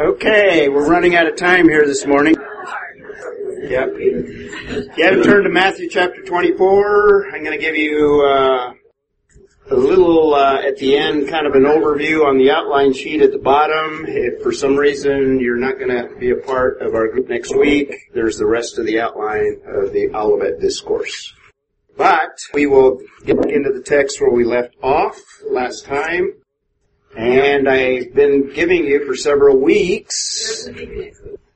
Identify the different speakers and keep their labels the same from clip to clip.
Speaker 1: Okay, we're running out of time here this morning. Yep. If you haven't turned to Matthew chapter 24, I'm going to give you uh, a little uh, at the end, kind of an overview on the outline sheet at the bottom. If for some reason you're not going to be a part of our group next week, there's the rest of the outline of the Olivet Discourse. But we will get into the text where we left off last time. And I've been giving you for several weeks.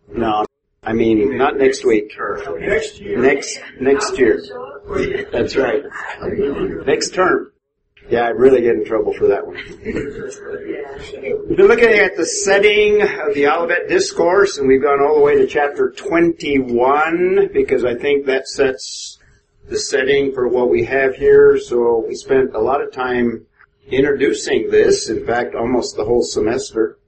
Speaker 1: No, I mean not next week.
Speaker 2: Next year.
Speaker 1: Next next year. That's right. Next term. Yeah, I really get in trouble for that one. We've been looking at the setting of the Olivet Discourse, and we've gone all the way to chapter 21 because I think that sets the setting for what we have here. So we spent a lot of time introducing this, in fact, almost the whole semester.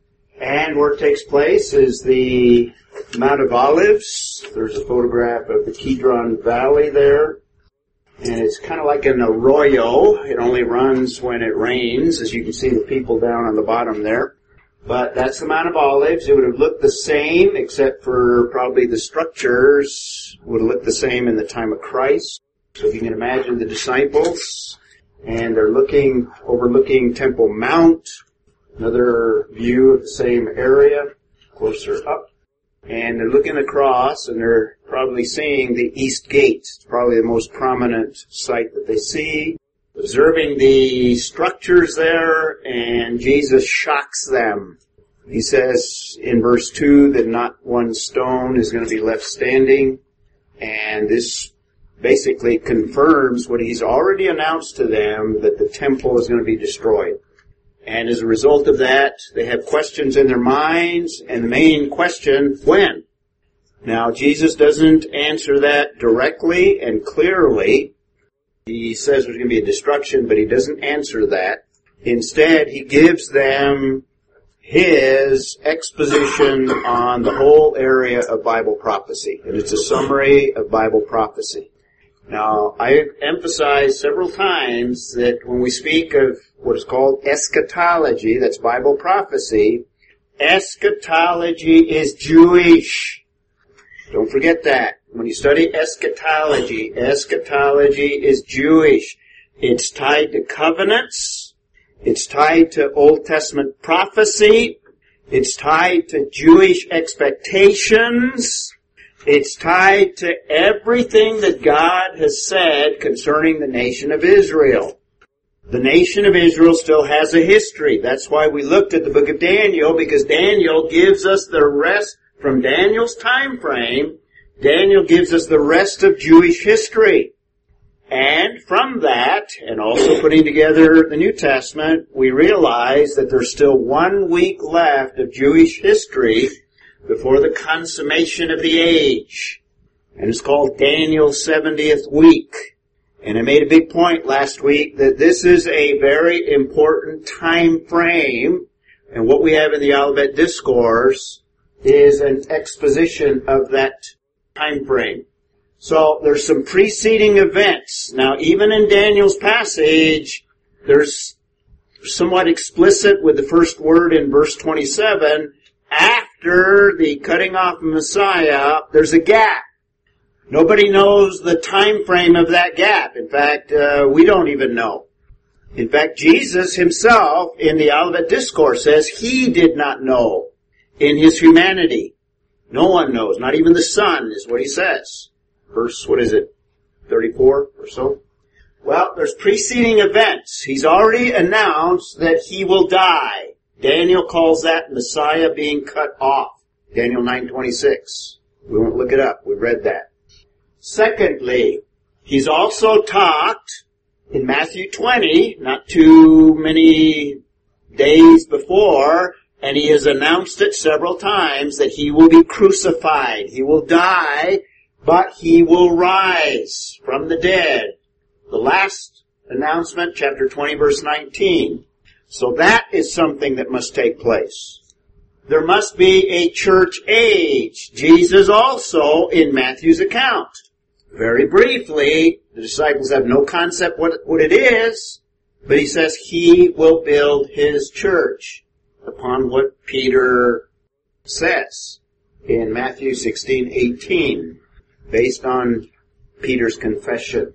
Speaker 1: And where it takes place is the Mount of Olives. There's a photograph of the Kidron Valley there. And it's kind of like an arroyo. It only runs when it rains, as you can see the people down on the bottom there. But that's the Mount of Olives. It would have looked the same, except for probably the structures would have looked the same in the time of Christ. So if you can imagine the disciples, and they're looking, overlooking Temple Mount, another view of the same area, closer up. And they're looking across and they're probably seeing the East Gate. It's probably the most prominent site that they see. Observing the structures there and Jesus shocks them. He says in verse 2 that not one stone is going to be left standing. And this basically confirms what he's already announced to them that the temple is going to be destroyed. And as a result of that, they have questions in their minds, and the main question, when? Now, Jesus doesn't answer that directly and clearly. He says there's going to be a destruction, but he doesn't answer that. Instead, he gives them his exposition on the whole area of Bible prophecy. And it's a summary of Bible prophecy. Now, I emphasized several times that when we speak of what is called eschatology, that's Bible prophecy, eschatology is Jewish. Don't forget that. When you study eschatology, eschatology is Jewish. It's tied to covenants. It's tied to Old Testament prophecy. It's tied to Jewish expectations. It's tied to everything that God has said concerning the nation of Israel. The nation of Israel still has a history. That's why we looked at the book of Daniel, because Daniel gives us the rest from Daniel's time frame. Daniel gives us the rest of Jewish history. And from that, and also putting together the New Testament, we realize that there's still one week left of Jewish history before the consummation of the age. And it's called Daniel's 70th week. And I made a big point last week that this is a very important time frame. And what we have in the Olivet Discourse is an exposition of that time frame. So there's some preceding events. Now even in Daniel's passage, there's somewhat explicit with the first word in verse 27. After the cutting off of Messiah, there's a gap. Nobody knows the time frame of that gap. In fact, uh, we don't even know. In fact, Jesus himself in the Olivet Discourse says he did not know in his humanity. No one knows, not even the Son is what he says. Verse, what is it, 34 or so? Well, there's preceding events. He's already announced that he will die. Daniel calls that Messiah being cut off. Daniel 9:26. We won't look it up. We read that. Secondly, he's also talked in Matthew 20, not too many days before, and he has announced it several times that he will be crucified. He will die, but he will rise from the dead. The last announcement, chapter 20 verse 19. So that is something that must take place. There must be a church age. Jesus also in Matthew's account. Very briefly, the disciples have no concept what, what it is, but he says he will build his church upon what Peter says in Matthew 16, 18, based on Peter's confession.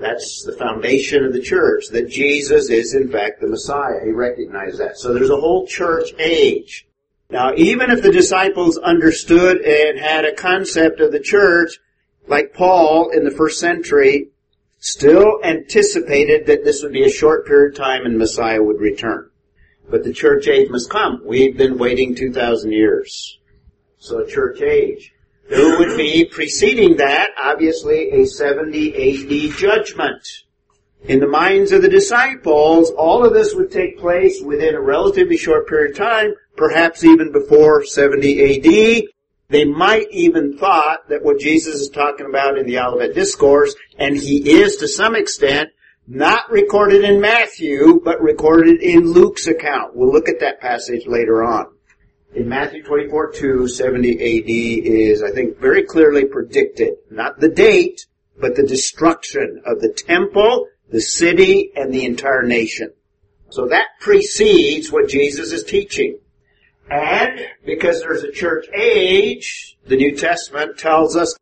Speaker 1: That's the foundation of the church, that Jesus is in fact the Messiah. He recognized that. So there's a whole church age. Now, even if the disciples understood and had a concept of the church, like Paul in the first century, still anticipated that this would be a short period of time and Messiah would return. But the church age must come. We've been waiting 2,000 years. So church age. There would be preceding that, obviously, a 70 AD judgment. In the minds of the disciples, all of this would take place within a relatively short period of time, perhaps even before 70 AD. They might even thought that what Jesus is talking about in the Olivet Discourse, and he is to some extent, not recorded in Matthew, but recorded in Luke's account. We'll look at that passage later on in Matthew 24, 2, 70 AD is, I think, very clearly predicted. Not the date, but the destruction of the temple, the city, and the entire nation. So that precedes what Jesus is teaching. And because there's a church age, the New Testament tells us,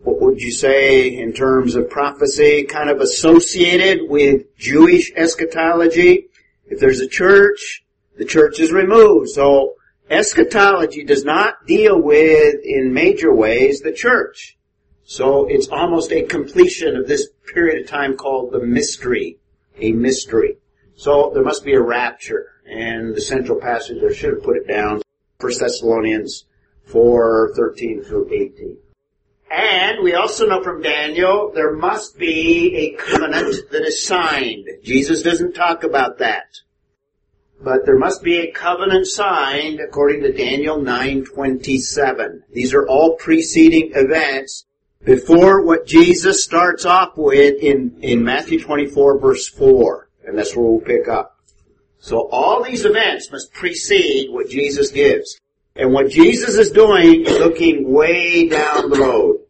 Speaker 1: what would you say in terms of prophecy, kind of associated with Jewish eschatology? If there's a church, the church is removed. So Eschatology does not deal with, in major ways, the church. So it's almost a completion of this period of time called the mystery. A mystery. So there must be a rapture. And the central passage, I should have put it down, 1 Thessalonians 4, 13 through 18. And we also know from Daniel, there must be a covenant that is signed. Jesus doesn't talk about that but there must be a covenant signed according to Daniel 9:27. These are all preceding events before what Jesus starts off with in, in Matthew 24 verse 4. And that's where we'll pick up. So all these events must precede what Jesus gives. And what Jesus is doing is looking way down the road.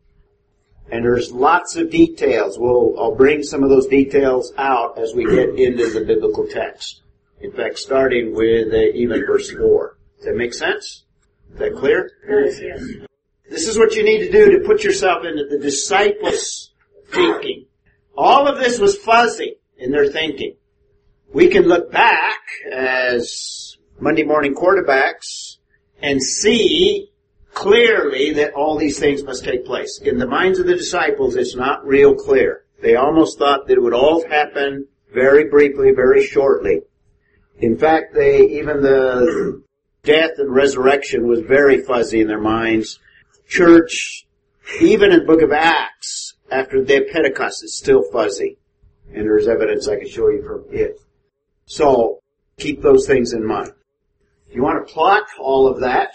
Speaker 1: And there's lots of details. We'll, I'll bring some of those details out as we get into the biblical text. In fact, starting with uh, even verse 4. Does that make sense? Is that clear?
Speaker 2: Yes, yes.
Speaker 1: This is what you need to do to put yourself into the disciples' thinking. All of this was fuzzy in their thinking. We can look back as Monday morning quarterbacks and see clearly that all these things must take place. In the minds of the disciples, it's not real clear. They almost thought that it would all happen very briefly, very shortly. In fact, they, even the death and resurrection was very fuzzy in their minds. Church, even in book of Acts, after the Pentecost, is still fuzzy. And there's evidence I can show you from it. So, keep those things in mind. If you want to plot all of that,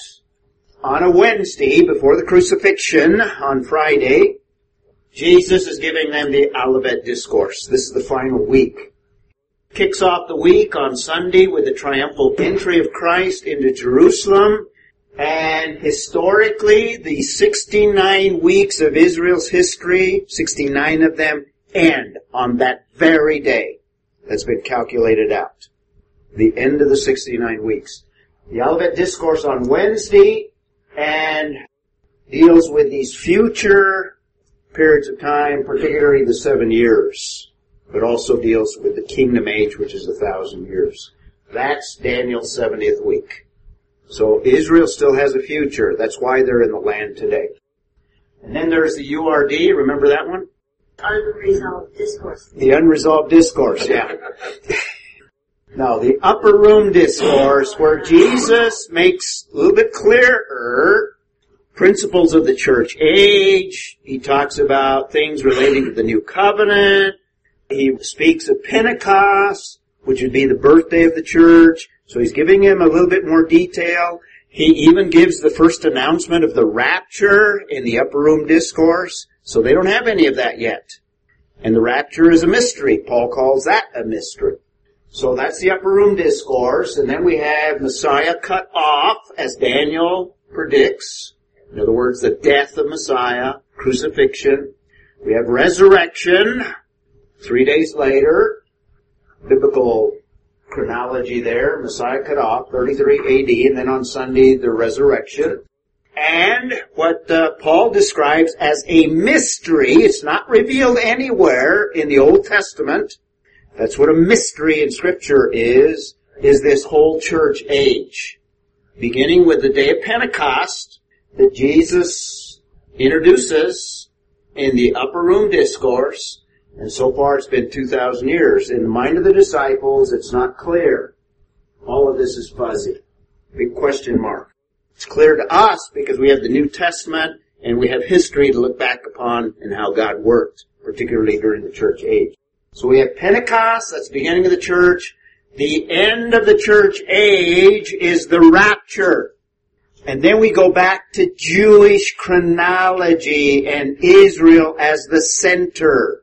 Speaker 1: on a Wednesday before the crucifixion, on Friday, Jesus is giving them the Olivet Discourse. This is the final week kicks off the week on Sunday with the triumphal entry of Christ into Jerusalem. And historically, the 69 weeks of Israel's history, 69 of them, end on that very day that's been calculated out. The end of the 69 weeks. The Olivet Discourse on Wednesday and deals with these future periods of time, particularly the seven years but also deals with the kingdom age, which is a thousand years. That's Daniel's 70th week. So Israel still has a future. That's why they're in the land today. And then there's the URD. Remember that one?
Speaker 2: Unresolved discourse.
Speaker 1: The unresolved discourse, yeah. now, the upper room discourse where Jesus makes a little bit clearer principles of the church age. He talks about things relating to the new covenant, he speaks of Pentecost, which would be the birthday of the church. So he's giving him a little bit more detail. He even gives the first announcement of the rapture in the upper room discourse. So they don't have any of that yet. And the rapture is a mystery. Paul calls that a mystery. So that's the upper room discourse. And then we have Messiah cut off as Daniel predicts. In other words, the death of Messiah, crucifixion. We have resurrection, Three days later, biblical chronology there. Messiah cut off, 33 AD, and then on Sunday, the resurrection. And what uh, Paul describes as a mystery, it's not revealed anywhere in the Old Testament. That's what a mystery in scripture is, is this whole church age. Beginning with the day of Pentecost that Jesus introduces in the upper room discourse, and so far it's been 2,000 years. In the mind of the disciples, it's not clear. All of this is fuzzy. Big question mark. It's clear to us because we have the New Testament and we have history to look back upon and how God worked, particularly during the church age. So we have Pentecost, that's the beginning of the church. The end of the church age is the rapture. And then we go back to Jewish chronology and Israel as the center.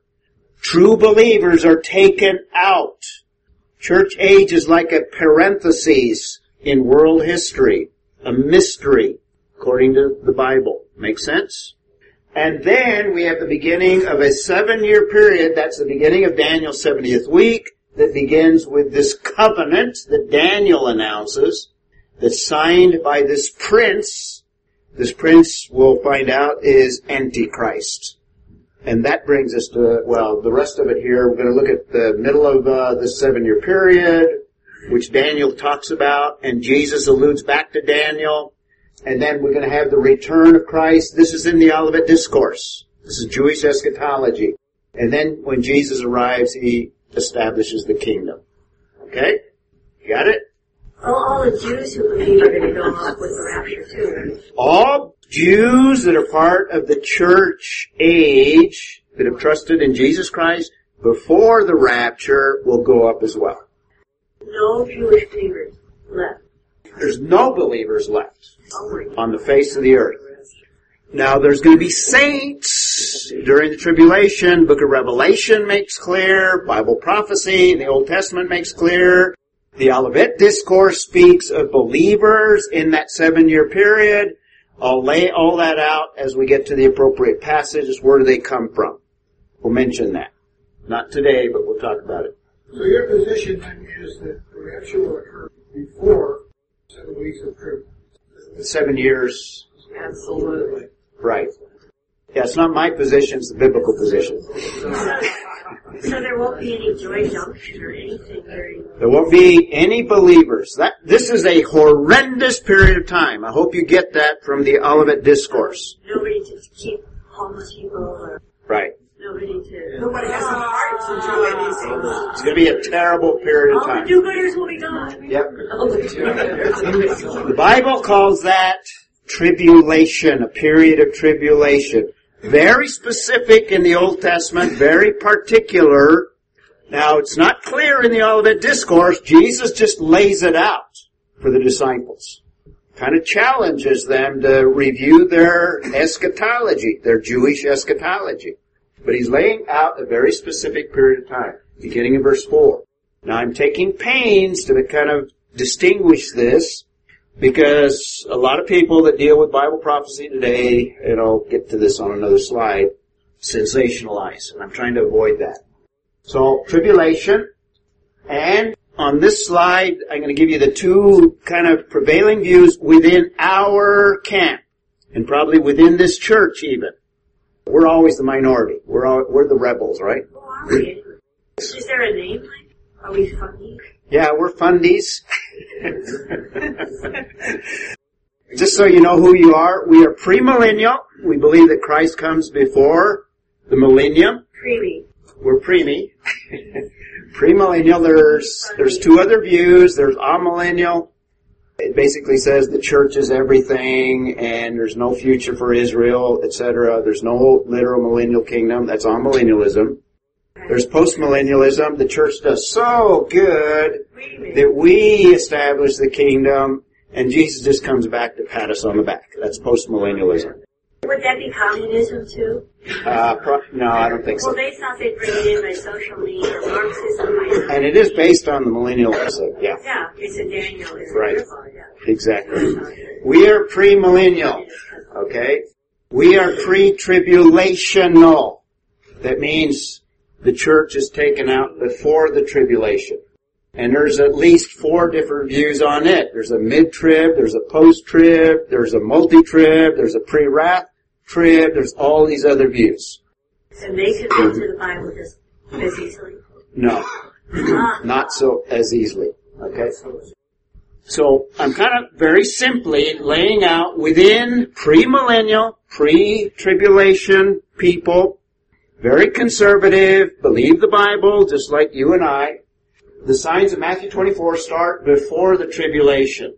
Speaker 1: True believers are taken out. Church age is like a parenthesis in world history a mystery, according to the Bible. Make sense? And then we have the beginning of a seven year period, that's the beginning of Daniel's 70th week, that begins with this covenant that Daniel announces, that's signed by this prince. This prince, we'll find out, is Antichrist. And that brings us to, well, the rest of it here, we're going to look at the middle of uh, the seven year period, which Daniel talks about, and Jesus alludes back to Daniel. And then we're going to have the return of Christ. This is in the Olivet Discourse. This is Jewish eschatology. And then when Jesus arrives, he establishes the kingdom. Okay? Got it?
Speaker 2: All, all the Jews who believe are going to go up with the rapture too.
Speaker 1: All Jews that are part of the church age that have trusted in Jesus Christ before the rapture will go up as well
Speaker 2: no Jewish believers left.
Speaker 1: There's no believers left
Speaker 2: Oh
Speaker 1: on the face of the earth. Now there's going to be saints during the tribulation. Book of Revelation makes clear. Bible prophecy, in the Old Testament makes clear. The Olivet Discourse speaks of believers in that seven year period. I'll lay all that out as we get to the appropriate passages. Where do they come from? We'll mention that. Not today, but we'll talk about it.
Speaker 3: So your position then is that the rapture will occur before seven weeks of trib.
Speaker 1: Seven years.
Speaker 2: Absolutely.
Speaker 1: Right. Yeah, it's not my position, it's the biblical position.
Speaker 2: So there won't be any joy junction or anything during.
Speaker 1: There won't be any believers. That, this is a horrendous period of time. I hope you get that from the Olivet Discourse.
Speaker 2: Nobody to keep homeless people or
Speaker 1: Right.
Speaker 2: nobody to.
Speaker 4: Nobody has the heart to do anything.
Speaker 1: It's going to be a terrible period of time.
Speaker 2: All the
Speaker 1: time.
Speaker 2: do-gooders will be gone.
Speaker 1: Yep.
Speaker 2: All the do-gooders.
Speaker 1: The Bible calls that tribulation, a period of tribulation. Very specific in the Old Testament, very particular. Now, it's not clear in the Olivet Discourse. Jesus just lays it out for the disciples. Kind of challenges them to review their eschatology, their Jewish eschatology. But he's laying out a very specific period of time, beginning in verse 4. Now I'm taking pains to kind of distinguish this because a lot of people that deal with Bible prophecy today, and I'll get to this on another slide, sensationalize, and I'm trying to avoid that. So, tribulation, and on this slide, I'm going to give you the two kind of prevailing views within our camp, and probably within this church even. We're always the minority. We're all, we're the rebels, right?
Speaker 2: Who are we? Is there a name? Are we funny?
Speaker 1: Yeah, we're fundies. Just so you know who you are, we are premillennial. We believe that Christ comes before the millennium.
Speaker 2: Creamy.
Speaker 1: We're preemie. premillennial, there's, there's two other views. There's amillennial. It basically says the church is everything and there's no future for Israel, etc. There's no literal millennial kingdom. That's amillennialism. There's postmillennialism. The church does so good. That we establish the kingdom and Jesus just comes back to pat us on the back. That's postmillennialism.
Speaker 2: Would that be communism too?
Speaker 1: Uh, pro- no, I don't think so.
Speaker 2: Well, they thought they'd bring it in by social or Marxism.
Speaker 1: And it is based on the millennial episode. Yeah,
Speaker 2: Yeah, it's a Daniel. It's
Speaker 1: Right.
Speaker 2: A yeah.
Speaker 1: exactly. We are premillennial. Okay? We are pre-tribulational. That means the church is taken out before the tribulation. And there's at least four different views on it. There's a mid-trib, there's a post-trib, there's a multi-trib, there's a pre-wrath trib, there's all these other views.
Speaker 2: And they could read through the Bible just as easily.
Speaker 1: No,
Speaker 2: Ah,
Speaker 1: not so as easily. Okay? So I'm kind of very simply laying out within premillennial, pre-tribulation people, very conservative, believe the Bible just like you and I. The signs of Matthew 24 start before the tribulation.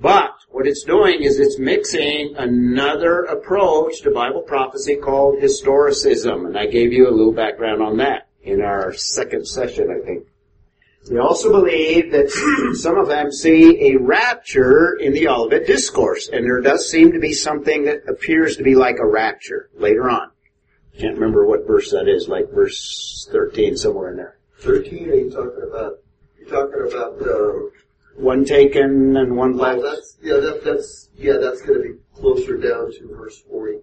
Speaker 1: But what it's doing is it's mixing another approach to Bible prophecy called historicism, and I gave you a little background on that in our second session, I think. They also believe that some of them see a rapture in the Olivet Discourse, and there does seem to be something that appears to be like a rapture later on. Can't remember what verse that is, like verse 13, somewhere in there.
Speaker 5: Thirteen, are you talking about, you're talking about, um,
Speaker 1: One taken and one
Speaker 5: well,
Speaker 1: left.
Speaker 5: that's, yeah, that, that's, yeah, that's gonna be closer down to verse forty.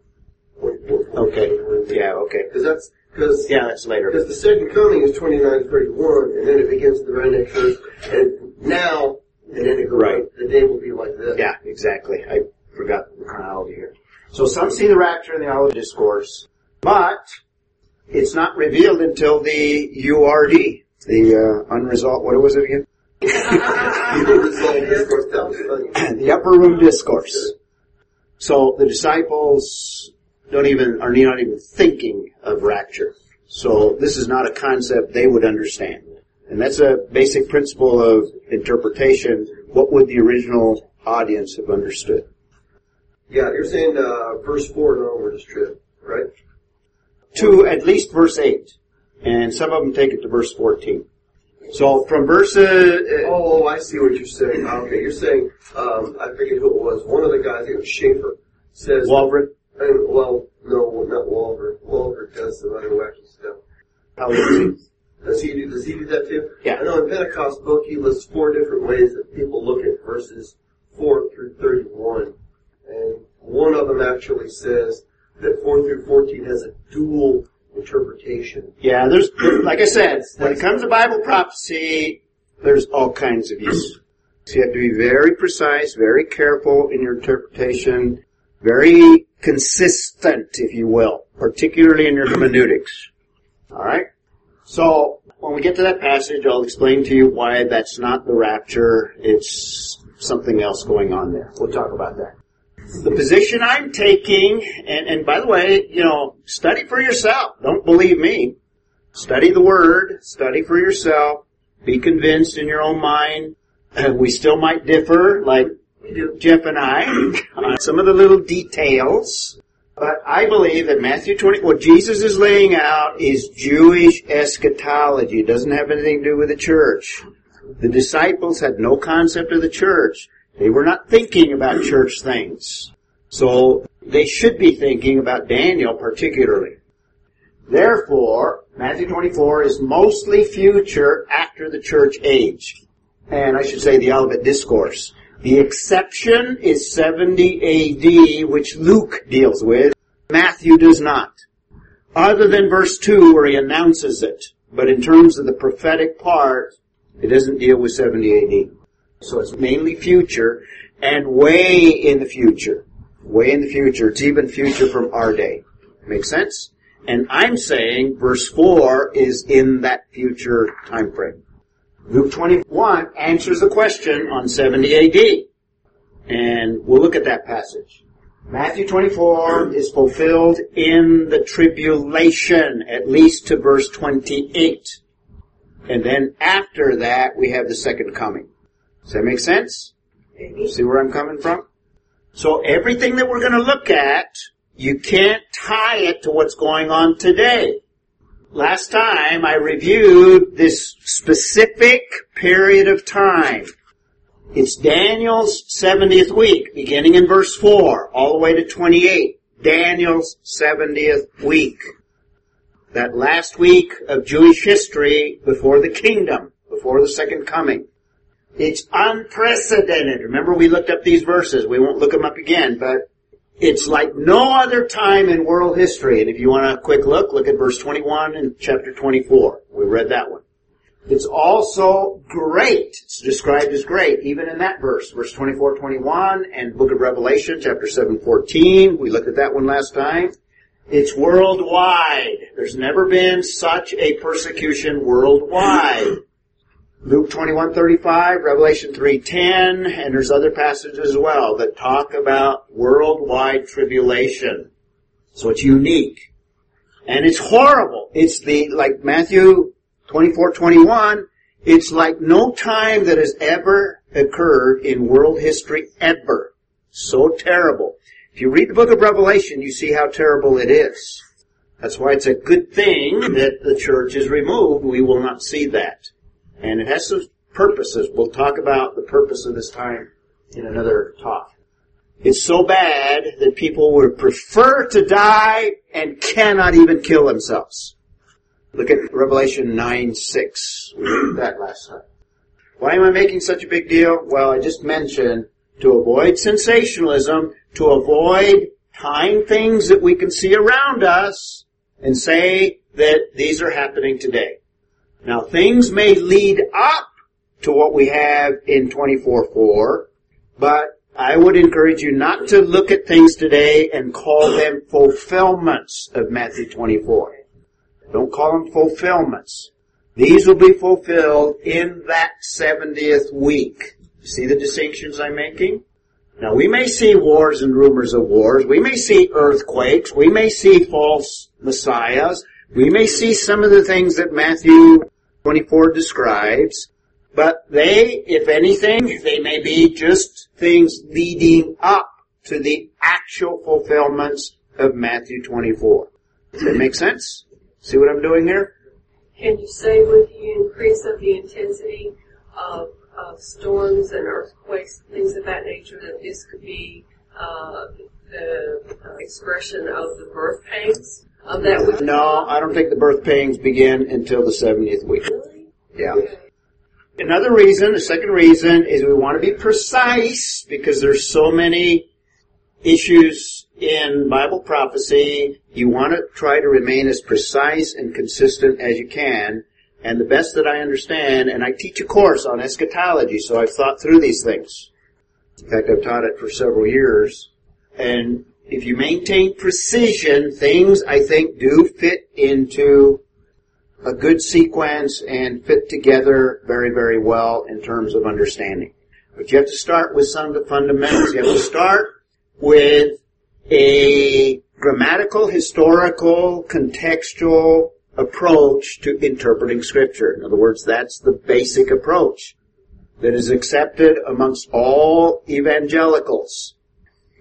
Speaker 5: 44, 45,
Speaker 1: Okay,
Speaker 5: somewhere in there.
Speaker 1: yeah, okay.
Speaker 5: Cause that's, cause,
Speaker 1: Yeah, that's later.
Speaker 5: because the second coming is twenty-nine thirty-one, and then it begins the very next verse, and now, and then it goes,
Speaker 1: Right.
Speaker 5: the day will be like this.
Speaker 1: Yeah, exactly. I forgot the chronology here. So some see the rapture in the Olivet Discourse, but it's not revealed until the URD, the uh, unresolved, what was it again?
Speaker 5: People resolve discourse, that was funny.
Speaker 1: the upper room discourse. So the disciples don't even, are not even thinking of rapture. So this is not a concept they would understand. And that's a basic principle of interpretation. What would the original audience have understood?
Speaker 5: Yeah, you're saying, uh, verse four and onward is true, right?
Speaker 1: To at least verse 8. And some of them take it to verse 14. So from verse, uh, uh,
Speaker 5: Oh, I see what you're saying. Okay, you're saying, um, I forget who it was. One of the guys, I think it was Schaefer, says, and, well, no, not Walvoord. Walvoord does some other wacky stuff.
Speaker 1: how is it?
Speaker 5: Does he do, does he do that too?
Speaker 1: Yeah.
Speaker 5: I know in Pentecost book he lists four different ways that people look at verses 4 through 31. And one of them actually says that 4 through 14 has a dual interpretation.
Speaker 1: Yeah, there's, like I said, when it comes to Bible prophecy, there's all kinds of use. So you have to be very precise, very careful in your interpretation, very consistent, if you will, particularly in your hermeneutics. Alright? So, when we get to that passage, I'll explain to you why that's not the rapture, it's something else going on there. We'll talk about that. The position I'm taking, and, and by the way, you know, study for yourself. Don't believe me. Study the Word, study for yourself, be convinced in your own mind. Uh, we still might differ, like Jeff and I, on some of the little details. But I believe that Matthew 20, what Jesus is laying out is Jewish eschatology. It doesn't have anything to do with the church. The disciples had no concept of the church. They were not thinking about church things. So they should be thinking about Daniel particularly. Therefore, Matthew 24 is mostly future after the church age. And I should say the Olivet Discourse. The exception is 70 AD, which Luke deals with. Matthew does not. Other than verse 2 where he announces it. But in terms of the prophetic part, it doesn't deal with 70 AD. So it's mainly future and way in the future. Way in the future. It's even future from our day. Make sense? And I'm saying verse 4 is in that future time frame. Luke 21 answers the question on 70 AD. And we'll look at that passage. Matthew 24 is fulfilled in the tribulation, at least to verse 28. And then after that, we have the second coming. Does that make sense? See where I'm coming from? So everything that we're going to look at, you can't tie it to what's going on today. Last time I reviewed this specific period of time. It's Daniel's 70th week, beginning in verse 4, all the way to 28. Daniel's 70th week. That last week of Jewish history before the kingdom, before the second coming. It's unprecedented. Remember we looked up these verses. We won't look them up again, but it's like no other time in world history. And if you want a quick look, look at verse 21 in chapter 24. We read that one. It's also great. It's described as great, even in that verse, verse 24, 21, and book of Revelation, chapter 7, 14. We looked at that one last time. It's worldwide. There's never been such a persecution worldwide. Luke 21:35, Revelation 3:10, and there's other passages as well that talk about worldwide tribulation. So it's unique. And it's horrible. It's the, like Matthew 24:21, it's like no time that has ever occurred in world history ever. So terrible. If you read the book of Revelation, you see how terrible it is. That's why it's a good thing that the church is removed. We will not see that. And it has some purposes. We'll talk about the purpose of this time in another talk. It's so bad that people would prefer to die and cannot even kill themselves. Look at Revelation 9, 6. We read that last time. Why am I making such a big deal? Well, I just mentioned to avoid sensationalism, to avoid tying things that we can see around us and say that these are happening today. Now things may lead up to what we have in 24-4, but I would encourage you not to look at things today and call them fulfillments of Matthew 24. Don't call them fulfillments. These will be fulfilled in that 70th week. See the distinctions I'm making? Now we may see wars and rumors of wars. We may see earthquakes. We may see false messiahs. We may see some of the things that Matthew 24 describes, but they, if anything, they may be just things leading up to the actual fulfillments of Matthew 24. Does that make sense? See what I'm doing here?
Speaker 6: Can you say with the increase of the intensity of, of storms and earthquakes, things of that nature, that this could be uh, the uh, expression of the birth pains of that which?
Speaker 1: No, I don't think the birth pains begin until the 70th week. Yeah. Another reason, the second reason, is we want to be precise because there's so many issues in Bible prophecy. You want to try to remain as precise and consistent as you can. And the best that I understand, and I teach a course on eschatology, so I've thought through these things. In fact, I've taught it for several years. And if you maintain precision, things I think do fit into a good sequence and fit together very, very well in terms of understanding. But you have to start with some of the fundamentals. You have to start with a grammatical, historical, contextual approach to interpreting scripture. In other words, that's the basic approach that is accepted amongst all evangelicals.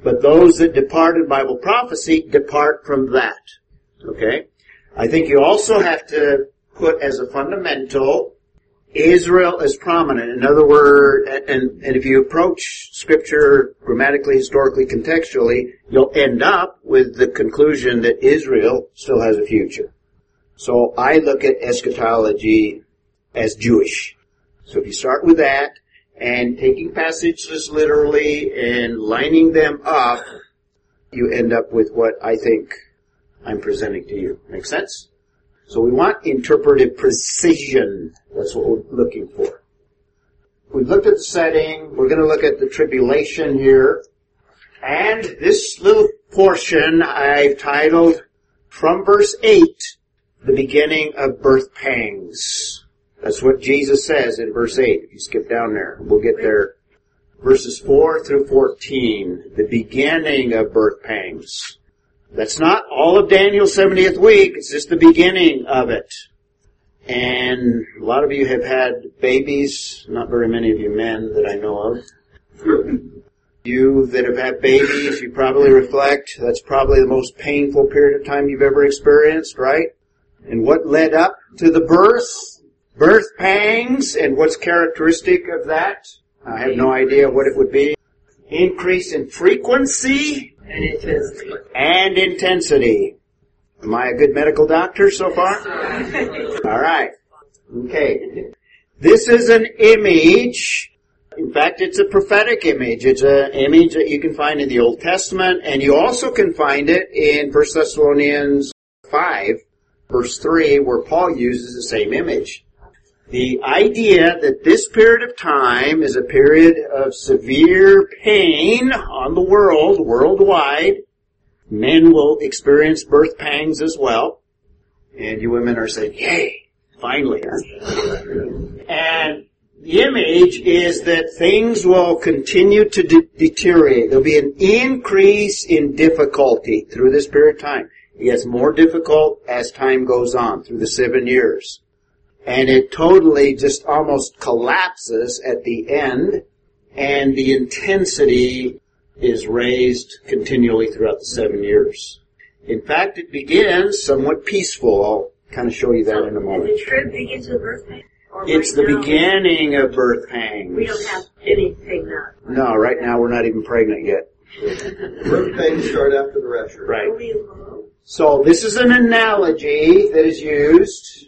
Speaker 1: But those that depart in Bible prophecy depart from that. Okay? I think you also have to put as a fundamental Israel is prominent. In other words, and, and if you approach scripture grammatically, historically, contextually, you'll end up with the conclusion that Israel still has a future. So I look at eschatology as Jewish. So if you start with that and taking passages literally and lining them up, you end up with what I think I'm presenting to you. Make sense? So we want interpretive precision. That's what we're looking for. We've looked at the setting. We're going to look at the tribulation here. And this little portion I've titled from verse 8, the beginning of birth pangs. That's what Jesus says in verse 8. If you skip down there, we'll get there. Verses 4 through 14, the beginning of birth pangs. That's not all of Daniel's 70th week, it's just the beginning of it. And a lot of you have had babies, not very many of you men that I know of. You that have had babies, you probably reflect, that's probably the most painful period of time you've ever experienced, right? And what led up to the birth? Birth pangs, and what's characteristic of that? I have no idea what it would be. Increase in frequency
Speaker 6: And intensity.
Speaker 1: and intensity. Am I a good medical doctor so far? All right. Okay. This is an image. In fact, it's a prophetic image. It's an image that you can find in the Old Testament, and you also can find it in 1 Thessalonians 5, verse 3, where Paul uses the same image. The idea that this period of time is a period of severe pain on the world, worldwide. Men will experience birth pangs as well. And you women are saying, yay, finally. Huh? And the image is that things will continue to de- deteriorate. There'll be an increase in difficulty through this period of time. It gets more difficult as time goes on through the seven years. And it totally just almost collapses at the end and the intensity is raised continually throughout the seven years. In fact, it begins somewhat peaceful. I'll kind of show you that in a
Speaker 2: And
Speaker 1: moment.
Speaker 2: the trib begins with birth pain?
Speaker 1: It's
Speaker 2: right
Speaker 1: the
Speaker 2: now,
Speaker 1: beginning of birth pangs.
Speaker 2: We don't have anything now.
Speaker 1: No, right now we're not even pregnant yet.
Speaker 5: Birth pains start after the rapture.
Speaker 1: Right. So this is an analogy that is used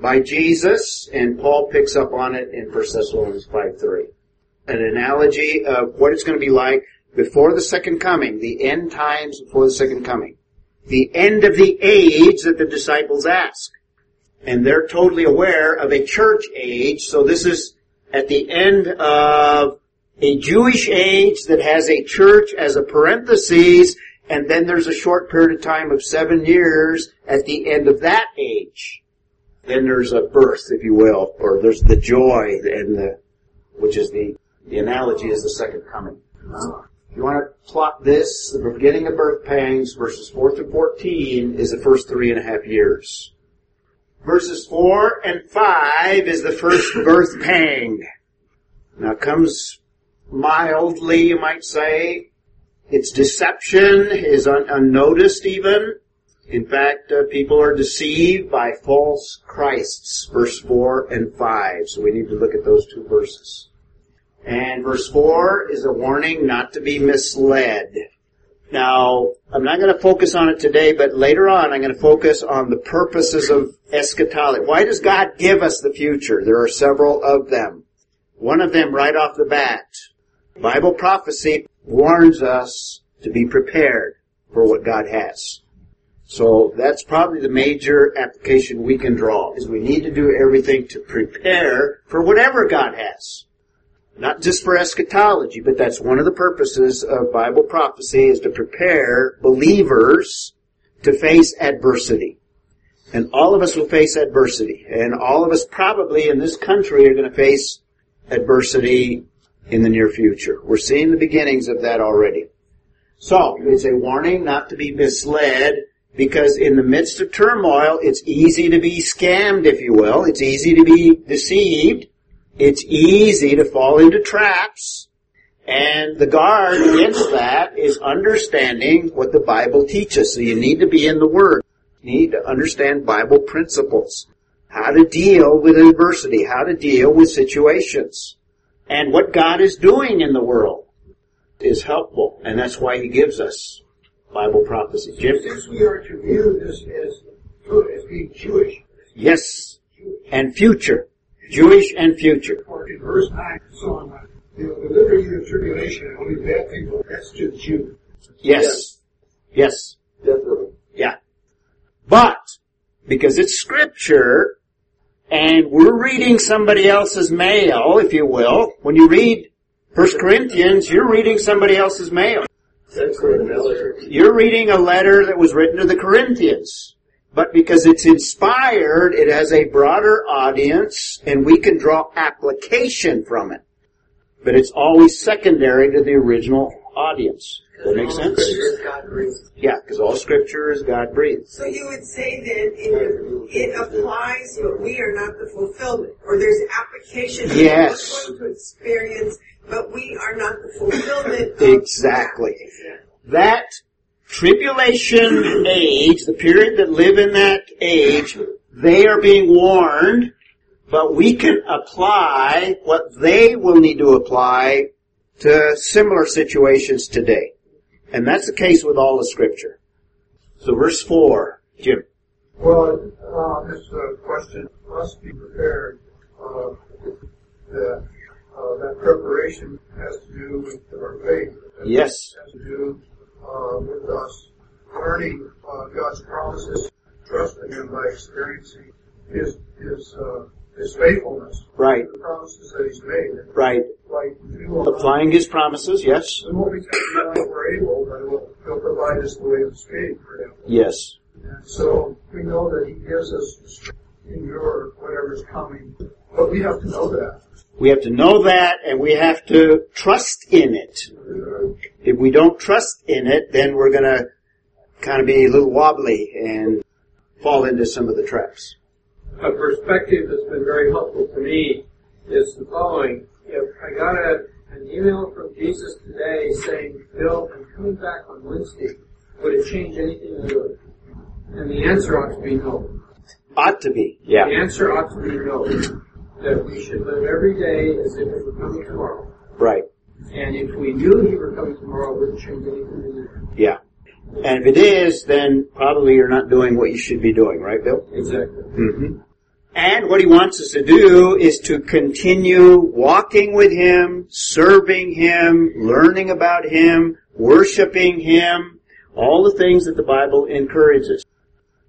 Speaker 1: by Jesus, and Paul picks up on it in 1 Thessalonians 5 3. An analogy of what it's going to be like before the second coming, the end times before the second coming. The end of the age that the disciples ask. And they're totally aware of a church age, so this is at the end of a Jewish age that has a church as a parenthesis, and then there's a short period of time of seven years at the end of that age. Then there's a birth, if you will, or there's the joy and the, which is the, the analogy is the second coming. If you want to plot this, the beginning of birth pangs, verses 4 through 14, is the first three and a half years. Verses 4 and 5 is the first birth pang. Now it comes mildly, you might say. Its deception is un- unnoticed even. In fact, uh, people are deceived by false Christs, verse 4 and 5. So we need to look at those two verses. And verse 4 is a warning not to be misled. Now, I'm not going to focus on it today, but later on I'm going to focus on the purposes of eschatology. Why does God give us the future? There are several of them. One of them right off the bat. Bible prophecy warns us to be prepared for what God has. So that's probably the major application we can draw, is we need to do everything to prepare for whatever God has. Not just for eschatology, but that's one of the purposes of Bible prophecy is to prepare believers to face adversity. And all of us will face adversity. And all of us probably in this country are going to face adversity in the near future. We're seeing the beginnings of that already. So, it's a warning not to be misled because in the midst of turmoil, it's easy to be scammed, if you will. It's easy to be deceived. It's easy to fall into traps. And the guard against that is understanding what the Bible teaches. So you need to be in the Word. You need to understand Bible principles. How to deal with adversity. How to deal with situations. And what God is doing in the world is helpful. And that's why He gives us Bible prophecy. Jim?
Speaker 3: Since we are to view this as, as being Jewish,
Speaker 1: Yes. And future. Jewish and future.
Speaker 3: or in verse 9 and so on, the, the liberty of tribulation, only bad people, that's to the Jew.
Speaker 1: Yes. Yes.
Speaker 5: Definitely.
Speaker 1: Yeah. But, because it's scripture, and we're reading somebody else's mail, if you will, when you read 1 Corinthians, you're reading somebody else's mail. You're reading a letter that was written to the Corinthians. But because it's inspired, it has a broader audience, and we can draw application from it. But it's always secondary to the original audience. Does that make sense?
Speaker 4: Scripture is God breathed.
Speaker 1: Yeah, because all scripture is God breathed.
Speaker 4: So you would say then it, it applies, but we are not the fulfillment, or there's application.
Speaker 1: Yes.
Speaker 4: We're going to experience, but we are not the fulfillment. Of
Speaker 1: Exactly. That tribulation age, the period that live in that age, they are being warned, but we can apply what they will need to apply to similar situations today. And that's the case with all the scripture. So verse 4, Jim.
Speaker 3: Well, uh, this uh, question must be prepared. Uh, the, uh, that preparation has to do with our faith. It
Speaker 1: Yes.
Speaker 3: has to do uh, with us learning uh, God's promises, trusting Him by experiencing His His uh, His faithfulness.
Speaker 1: Right.
Speaker 3: The promises that he's made.
Speaker 1: Right.
Speaker 3: Like,
Speaker 1: Applying his promises, yes?
Speaker 3: We won't be taking on we're able, but he'll, he'll provide us the way of escape for him.
Speaker 1: Yes.
Speaker 3: And so we know that he gives us endure whatever's coming. But we have to know that.
Speaker 1: We have to know that and we have to trust in it. If we don't trust in it, then we're gonna kind of be a little wobbly and fall into some of the traps.
Speaker 7: A perspective that's been very helpful to me is the following. If I got a, an email from Jesus today saying, Bill, I'm coming back on Wednesday, would it change anything in your life? And the answer ought to be no.
Speaker 1: Ought to be. Yeah.
Speaker 7: The answer ought to be no. That we should live every day as if it were coming tomorrow.
Speaker 1: Right.
Speaker 7: And if we knew he were coming tomorrow, it wouldn't change anything in your life.
Speaker 1: Yeah. And if it is, then probably you're not doing what you should be doing, right, Bill?
Speaker 7: Exactly.
Speaker 1: hmm And what he wants us to do is to continue walking with him, serving him, learning about him, worshiping him, all the things that the Bible encourages.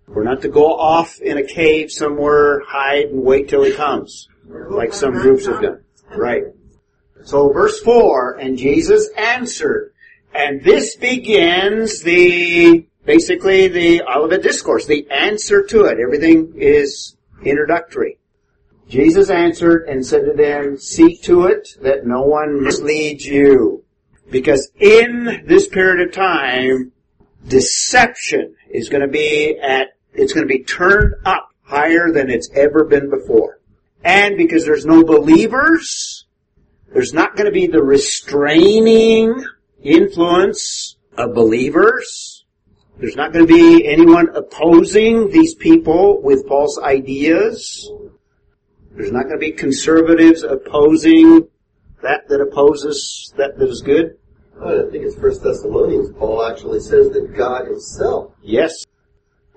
Speaker 1: We're not to go off in a cave somewhere, hide and wait till he comes, like some groups have done. Right. So verse 4, and Jesus answered, and this begins the, basically the Olivet Discourse, the answer to it. Everything is introductory. Jesus answered and said to them, see to it that no one misleads you. Because in this period of time, deception is going to be at, it's going to be turned up higher than it's ever been before. And because there's no believers, there's not going to be the restraining influence of believers. There's not going to be anyone opposing these people with false ideas. There's not going to be conservatives opposing that that opposes that that is good.
Speaker 5: I think it's First Thessalonians. Paul actually says that God Himself,
Speaker 1: Yes.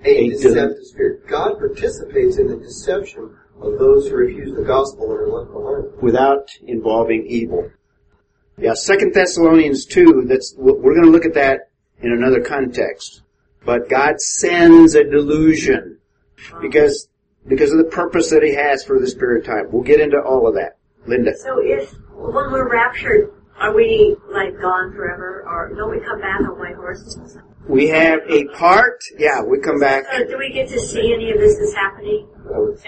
Speaker 5: a
Speaker 1: A
Speaker 5: deceptive spirit, God participates in the deception of those who refuse the gospel and are left behind.
Speaker 1: without involving evil. Yeah, Second Thessalonians 2, that's, we're going to look at that in another context. But God sends a delusion because, because of the purpose that He has for this period of time. We'll get into all of that. Linda.
Speaker 2: So if, when we're raptured, are we like gone forever, or don't we come back on white horses?
Speaker 1: We have a part, yeah, we come back,
Speaker 2: So do we get to see any of this that's happening?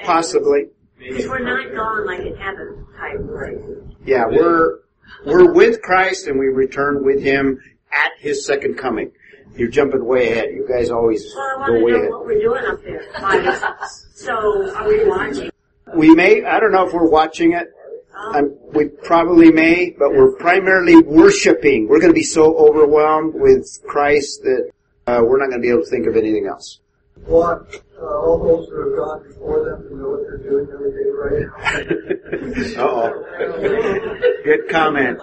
Speaker 1: possibly.
Speaker 2: Because we're not gone like in heaven type, right?
Speaker 1: Yeah, we're, we're with Christ and we return with Him at His second coming. You're jumping way ahead. You guys always
Speaker 2: Well, I
Speaker 1: go way
Speaker 2: know
Speaker 1: ahead.
Speaker 2: what we're doing up there. Like, so are we watching?
Speaker 1: We may, I don't know if we're watching it.
Speaker 2: Um,
Speaker 1: we probably may, but we're primarily worshiping. We're going to be so overwhelmed with Christ that uh, we're not going to be able to think of anything else.
Speaker 3: Want uh, all those who have gone before them to know what they're doing every day right now.
Speaker 1: Uh-oh. Good comment.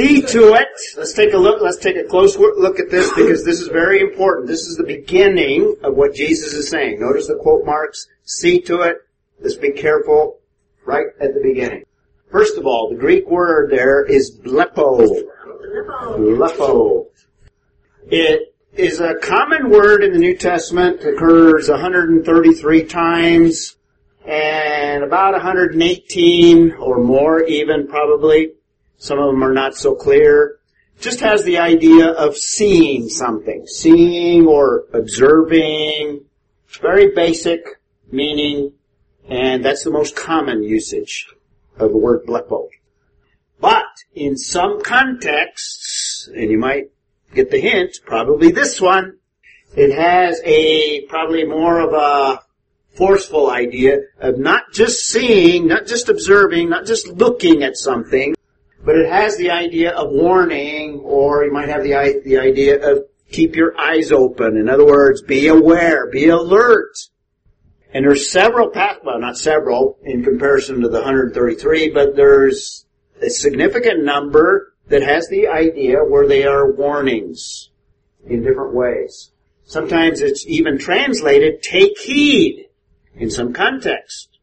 Speaker 1: See to it. Let's take a look. Let's take a close look at this because this is very important. This is the beginning of what Jesus is saying. Notice the quote marks. See to it. Let's be careful right at the beginning. First of all, the Greek word there is blepo. Blepo. It is a common word in the New Testament. It occurs 133 times and about 118 or more even probably. Some of them are not so clear. Just has the idea of seeing something. Seeing or observing. Very basic meaning and that's the most common usage of the word blepo. But in some contexts, and you might get the hint, probably this one, it has a probably more of a forceful idea of not just seeing, not just observing, not just looking at something, but it has the idea of warning, or you might have the, the idea of keep your eyes open. In other words, be aware, be alert. And there's several, pa- well not several in comparison to the 133, but there's a significant number that has the idea where they are warnings in different ways. Sometimes it's even translated, take heed in some context.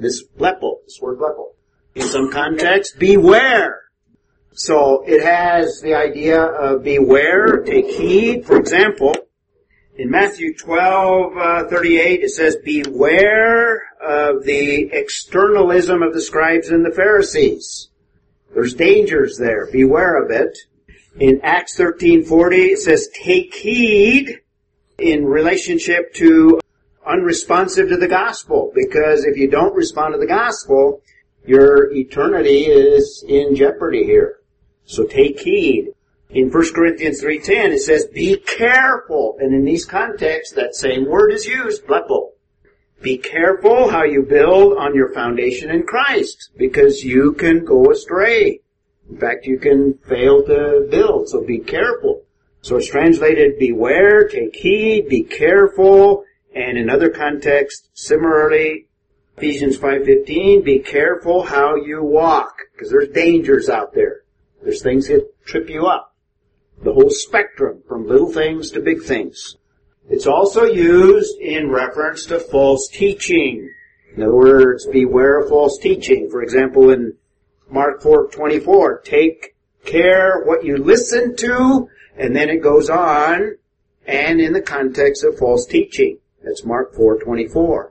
Speaker 1: This blepo, this word blepo. In some context, beware. So it has the idea of beware, take heed. For example, in Matthew 12, uh, 38, it says, beware of the externalism of the scribes and the Pharisees. There's dangers there. Beware of it. In Acts 13:40 it says take heed in relationship to unresponsive to the gospel because if you don't respond to the gospel, your eternity is in jeopardy here. So take heed. In 1 Corinthians 3.10 it says, be careful. And in these contexts, that same word is used, blepo. Be careful how you build on your foundation in Christ, because you can go astray. In fact, you can fail to build, so be careful. So it's translated, beware, take heed, be careful, and in other contexts, similarly, Ephesians 5.15, be careful how you walk, because there's dangers out there. There's things that trip you up. The whole spectrum, from little things to big things. It's also used in reference to false teaching. In other words, beware of false teaching. For example, in Mark 4:24, take care what you listen to, and then it goes on, and in the context of false teaching. That's Mark 4:24.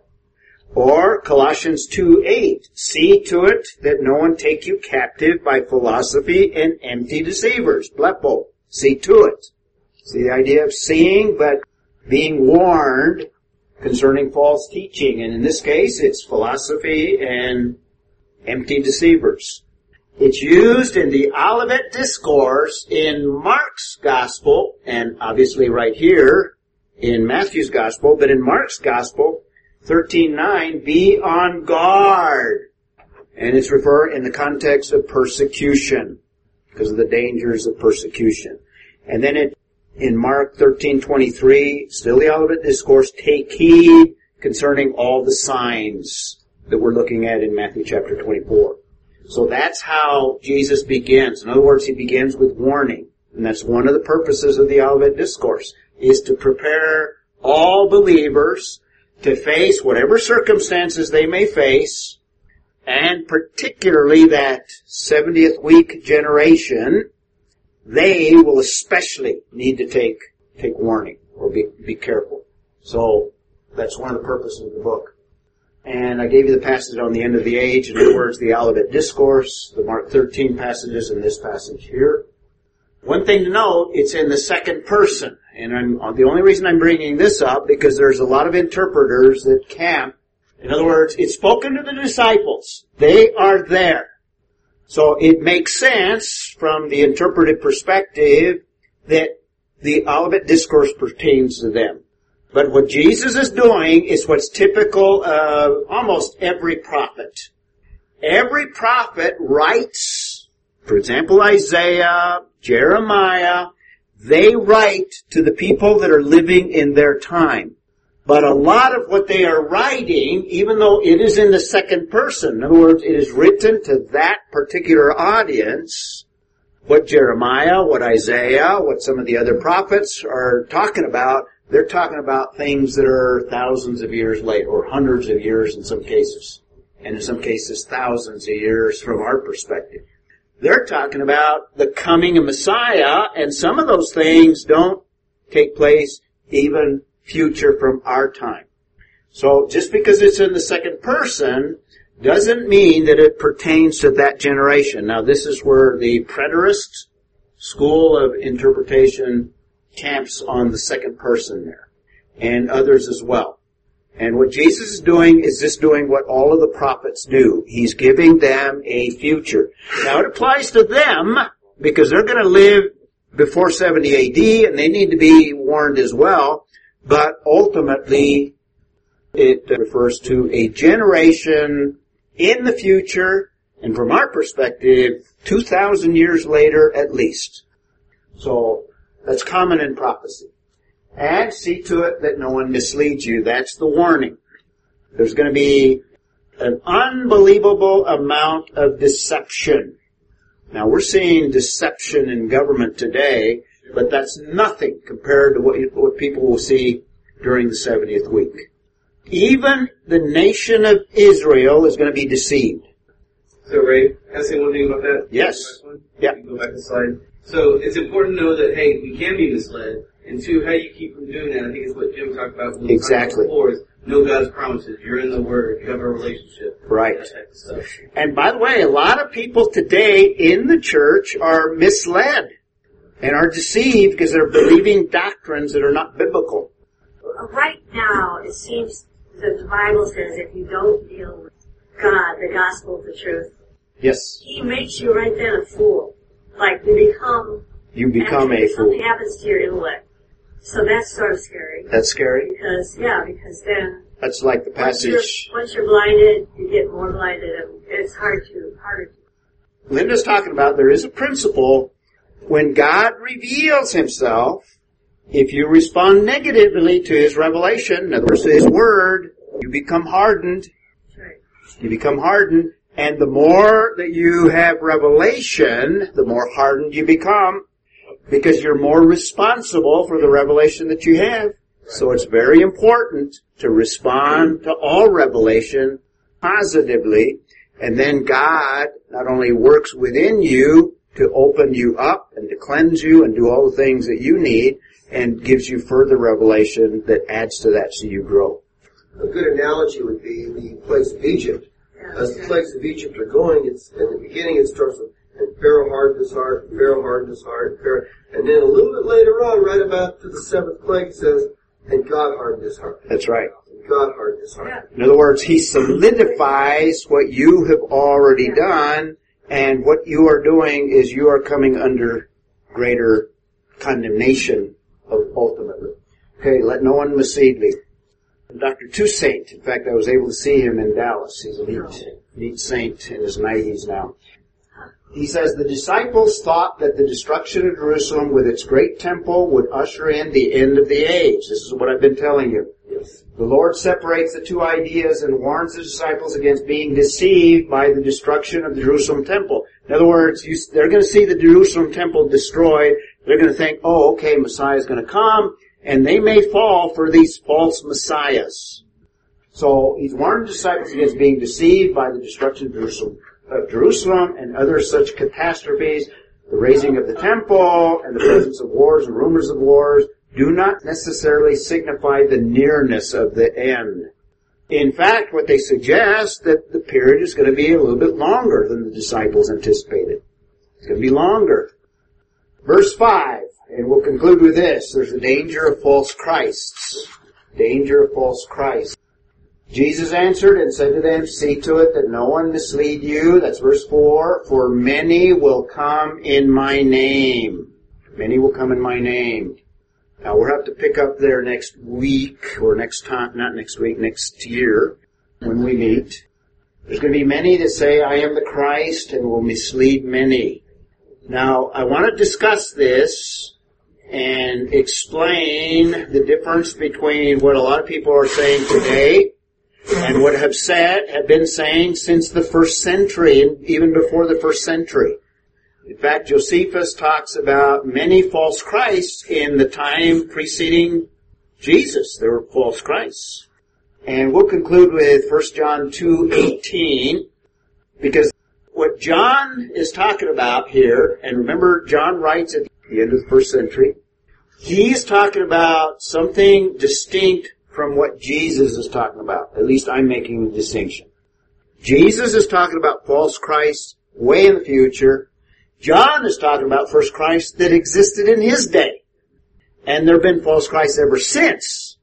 Speaker 1: Or Colossians 2:8, see to it that no one take you captive by philosophy and empty deceivers. Blepo, see to it. See the idea of seeing, but being warned concerning false teaching. And in this case, it's philosophy and empty deceivers. It's used in the Olivet Discourse in Mark's Gospel, and obviously right here in Matthew's Gospel, but in Mark's Gospel, 13.9, be on guard. And it's referred in the context of persecution, because of the dangers of persecution. And then it in Mark 13:23, still the Olivet Discourse, take heed concerning all the signs that we're looking at in Matthew chapter 24. So that's how Jesus begins. In other words, he begins with warning. And that's one of the purposes of the Olivet Discourse, is to prepare all believers to face whatever circumstances they may face, and particularly that 70th week generation they will especially need to take take warning or be be careful. So that's one of the purposes of the book. And I gave you the passage on the end of the age, in other words, the Olivet Discourse, the Mark 13 passages, and this passage here. One thing to note, it's in the second person. And I'm, uh, the only reason I'm bringing this up, because there's a lot of interpreters that camp. In other words, it's spoken to the disciples. They are there. So it makes sense from the interpretive perspective that the Olivet Discourse pertains to them. But what Jesus is doing is what's typical of almost every prophet. Every prophet writes, for example, Isaiah, Jeremiah, they write to the people that are living in their time. But a lot of what they are writing, even though it is in the second person, in other words, it is written to that particular audience, what Jeremiah, what Isaiah, what some of the other prophets are talking about, they're talking about things that are thousands of years late, or hundreds of years in some cases. And in some cases, thousands of years from our perspective. They're talking about the coming of Messiah, and some of those things don't take place even future from our time. So just because it's in the second person doesn't mean that it pertains to that generation. Now this is where the preterist school of interpretation camps on the second person there. And others as well. And what Jesus is doing is just doing what all of the prophets do. He's giving them a future. Now it applies to them because they're going to live before 70 AD and they need to be warned as well. But ultimately, it refers to a generation in the future, and from our perspective, 2,000 years later at least. So, that's common in prophecy. And see to it that no one misleads you. That's the warning. There's going to be an unbelievable amount of deception. Now we're seeing deception in government today but that's nothing compared to what, you, what people will see during the 70th week. Even the nation of Israel is going to be deceived.
Speaker 8: So Ray, can I say one thing about that?
Speaker 1: Yes. Yeah.
Speaker 8: Go back to the slide. So it's important to know that hey, we can be misled, and two, how do you keep from doing that. I think is what Jim talked about. When
Speaker 1: exactly.
Speaker 8: Before, is know God's promises. You're in the Word. You have a relationship.
Speaker 1: Right.
Speaker 8: That type of stuff.
Speaker 1: And by the way, a lot of people today in the church are misled and are deceived because they're believing doctrines that are not biblical.
Speaker 2: Right now, it seems that the Bible says if you don't deal with God, the gospel, the truth,
Speaker 1: Yes,
Speaker 2: He makes you right then a fool. Like you become
Speaker 1: you become a fool.
Speaker 2: Something happens to your intellect. So that's sort of scary.
Speaker 1: That's scary.
Speaker 2: Because yeah, because then
Speaker 1: That's like the
Speaker 2: once you're,
Speaker 1: passage
Speaker 2: once you're blinded, you get more blinded, and it's hard to harder. To,
Speaker 1: Linda's talking about. There is a principle when God reveals Himself. If you respond negatively to His revelation, in other words, to His word, you become hardened.
Speaker 2: right.
Speaker 1: You become hardened, and the more that you have revelation, the more hardened you become, because you're more responsible for the revelation that you have. So it's very important to respond to all revelation positively, and then God not only works within you to open you up and to cleanse you and do all the things that you need, and gives you further revelation that adds to that so you grow.
Speaker 5: A good analogy would be the place of Egypt. As the plagues of Egypt are going, it's in the beginning it starts with and Pharaoh hardened his heart, and Pharaoh hardened his heart, and Pharaoh, and then a little bit later on, right about to the seventh plague, it says, and God hardened his heart.
Speaker 1: That's right.
Speaker 5: God hardened his heart.
Speaker 1: In other words, he solidifies what you have already done, and what you are doing is you are coming under greater condemnation of ultimately. Okay, let no one mislead me. Dr. Toussaint, in fact, I was able to see him in Dallas. He's a neat, neat saint in his 90s now. He says the disciples thought that the destruction of Jerusalem with its great temple would usher in the end of the age. This is what I've been telling you. The Lord separates the two ideas and warns the disciples against being deceived by the destruction of the Jerusalem temple. In other words, you, they're going to see the Jerusalem temple destroyed. They're going to think, oh, okay, Messiah is going to come, and they may fall for these false messiahs. So he's warned the disciples against being deceived by the destruction of Jerusalem, of Jerusalem and other such catastrophes, the razing of the temple and the presence of wars and rumors of wars do not necessarily signify the nearness of the end. In fact, what they suggest that the period is going to be a little bit longer than the disciples anticipated. It's going to be longer. Verse 5, and we'll conclude with this. There's a danger of false Christs. Danger of false Christs. Jesus answered and said to them, See to it that no one mislead you. That's verse 4. For many will come in my name. Many will come in my name. Now we'll have to pick up there next week, or next time, not next week, next year, when we meet. There's going to be many that say, I am the Christ, and will mislead many. Now, I want to discuss this and explain the difference between what a lot of people are saying today and what have said, have been saying since the first century, and even before the first century. In fact, Josephus talks about many false Christs in the time preceding Jesus. There were false Christs. And we'll conclude with 1 John 2.18 because what John is talking about here, and remember John writes at the end of the first century, he's talking about something distinct from what Jesus is talking about. At least I'm making the distinction. Jesus is talking about false Christ way in the future. John is talking about first Christ that existed in his day. And there have been false Christs ever since.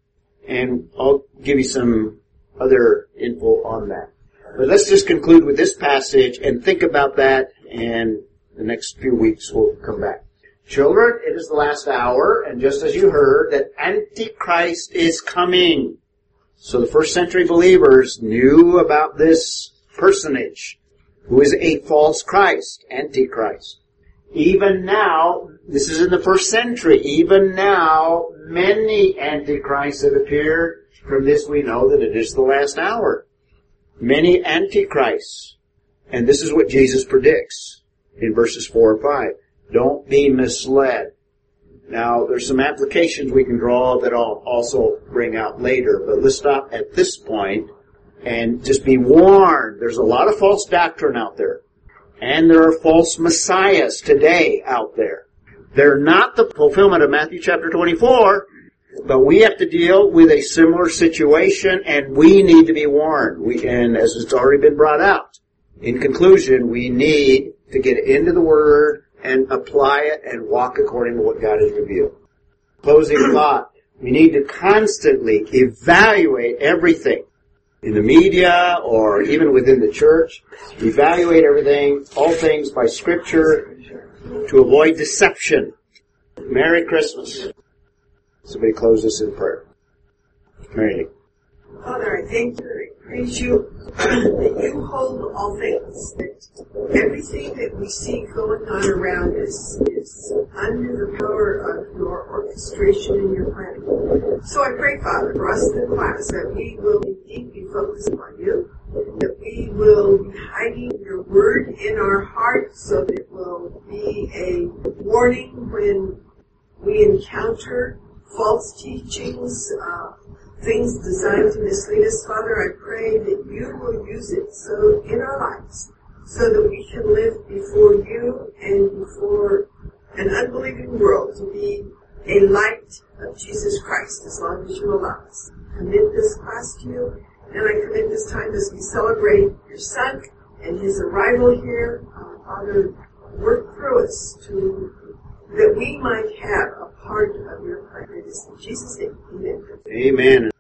Speaker 1: And I'll give you some other info on that. But let's just conclude with this passage and think about that and the next few weeks we'll come back. Children, it is the last hour, and just as you heard, that Antichrist is coming. So the first century believers knew about this personage who is a false Christ, Antichrist. Even now, this is in the first century, even now, many Antichrists have appeared. From this we know that it is the last hour. Many Antichrists. And this is what Jesus predicts in verses 4 and 5. Don't be misled. Now, there's some applications we can draw that I'll also bring out later, but let's stop at this point and just be warned. There's a lot of false doctrine out there. And there are false messiahs today out there. They're not the fulfillment of Matthew chapter 24. But we have to deal with a similar situation and we need to be warned. We, and as it's already been brought out, in conclusion, we need to get into the Word and apply it and walk according to what God has revealed. Closing thought. We need to constantly evaluate everything in the media or even within the church. Evaluate everything, all things by scripture to avoid deception. Merry Christmas. Somebody close this in prayer. Mary.
Speaker 4: Father, I thank you, I praise you that you hold all things. Everything that we see going on around us is under the power of your orchestration and your planning. So I pray, Father, for us in the class that we will indeed be focused on you, that we will be hiding your word in our hearts so that it will be a warning when we encounter false teachings, uh, things designed to mislead us, Father, I pray that you will use it so in our lives, so that we can live before you and before an unbelieving world to be a light of Jesus Christ as long as you allow us. Commit this class to you, and I commit this time as we celebrate your Son and his arrival here. Uh, Father, work through us to that we might have a part of your plan. In Jesus' name, amen.
Speaker 1: Amen.